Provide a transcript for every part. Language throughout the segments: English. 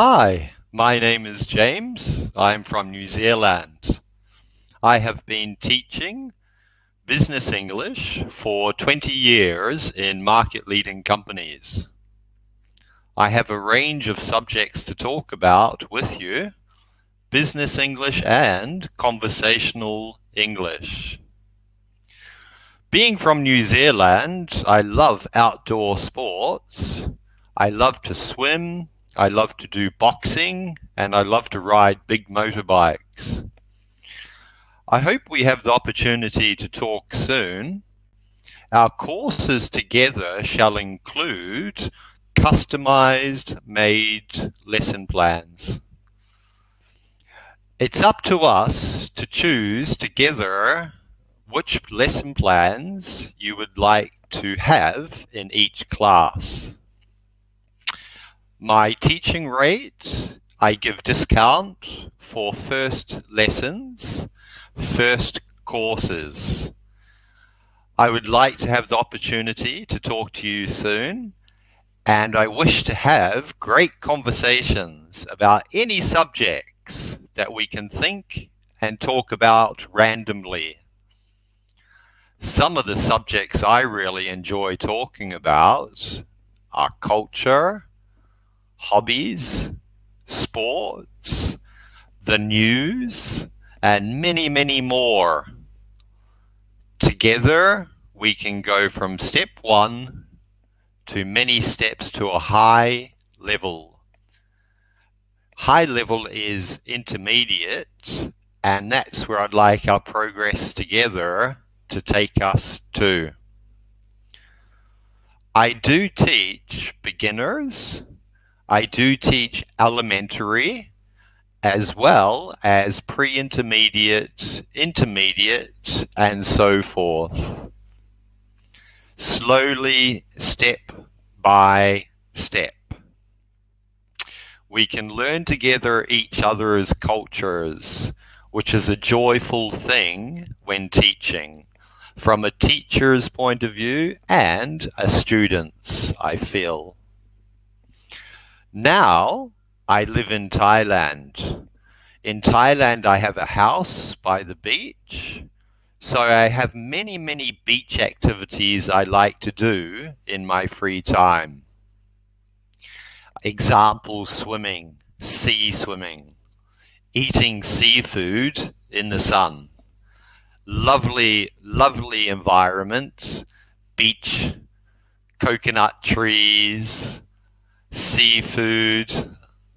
Hi, my name is James. I'm from New Zealand. I have been teaching business English for 20 years in market leading companies. I have a range of subjects to talk about with you business English and conversational English. Being from New Zealand, I love outdoor sports. I love to swim, I love to do boxing and I love to ride big motorbikes. I hope we have the opportunity to talk soon. Our courses together shall include customized made lesson plans. It's up to us to choose together which lesson plans you would like to have in each class. My teaching rate, I give discount for first lessons, first courses. I would like to have the opportunity to talk to you soon, and I wish to have great conversations about any subjects that we can think and talk about randomly. Some of the subjects I really enjoy talking about are culture, hobbies, sports, the news, and many, many more. Together, we can go from step one to many steps to a high level. High level is intermediate, and that's where I'd like our progress together to take us to. I do teach beginners I do teach elementary as well as pre-intermediate, intermediate, and so forth. Slowly, step by step. We can learn together each other's cultures, which is a joyful thing when teaching, from a teacher's point of view and a student's, I feel. Now I live in Thailand. In Thailand, I have a house by the beach. So I have many, many beach activities I like to do in my free time. Example swimming, sea swimming, eating seafood in the sun. Lovely, lovely environment, beach, coconut trees, seafood,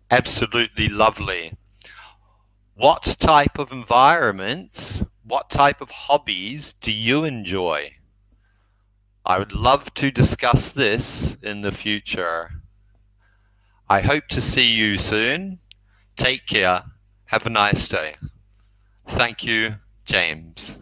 absolutely lovely. What type of environments, what type of hobbies do you enjoy? I would love to discuss this in the future. I hope to see you soon. Take care. Have a nice day. Thank you, James.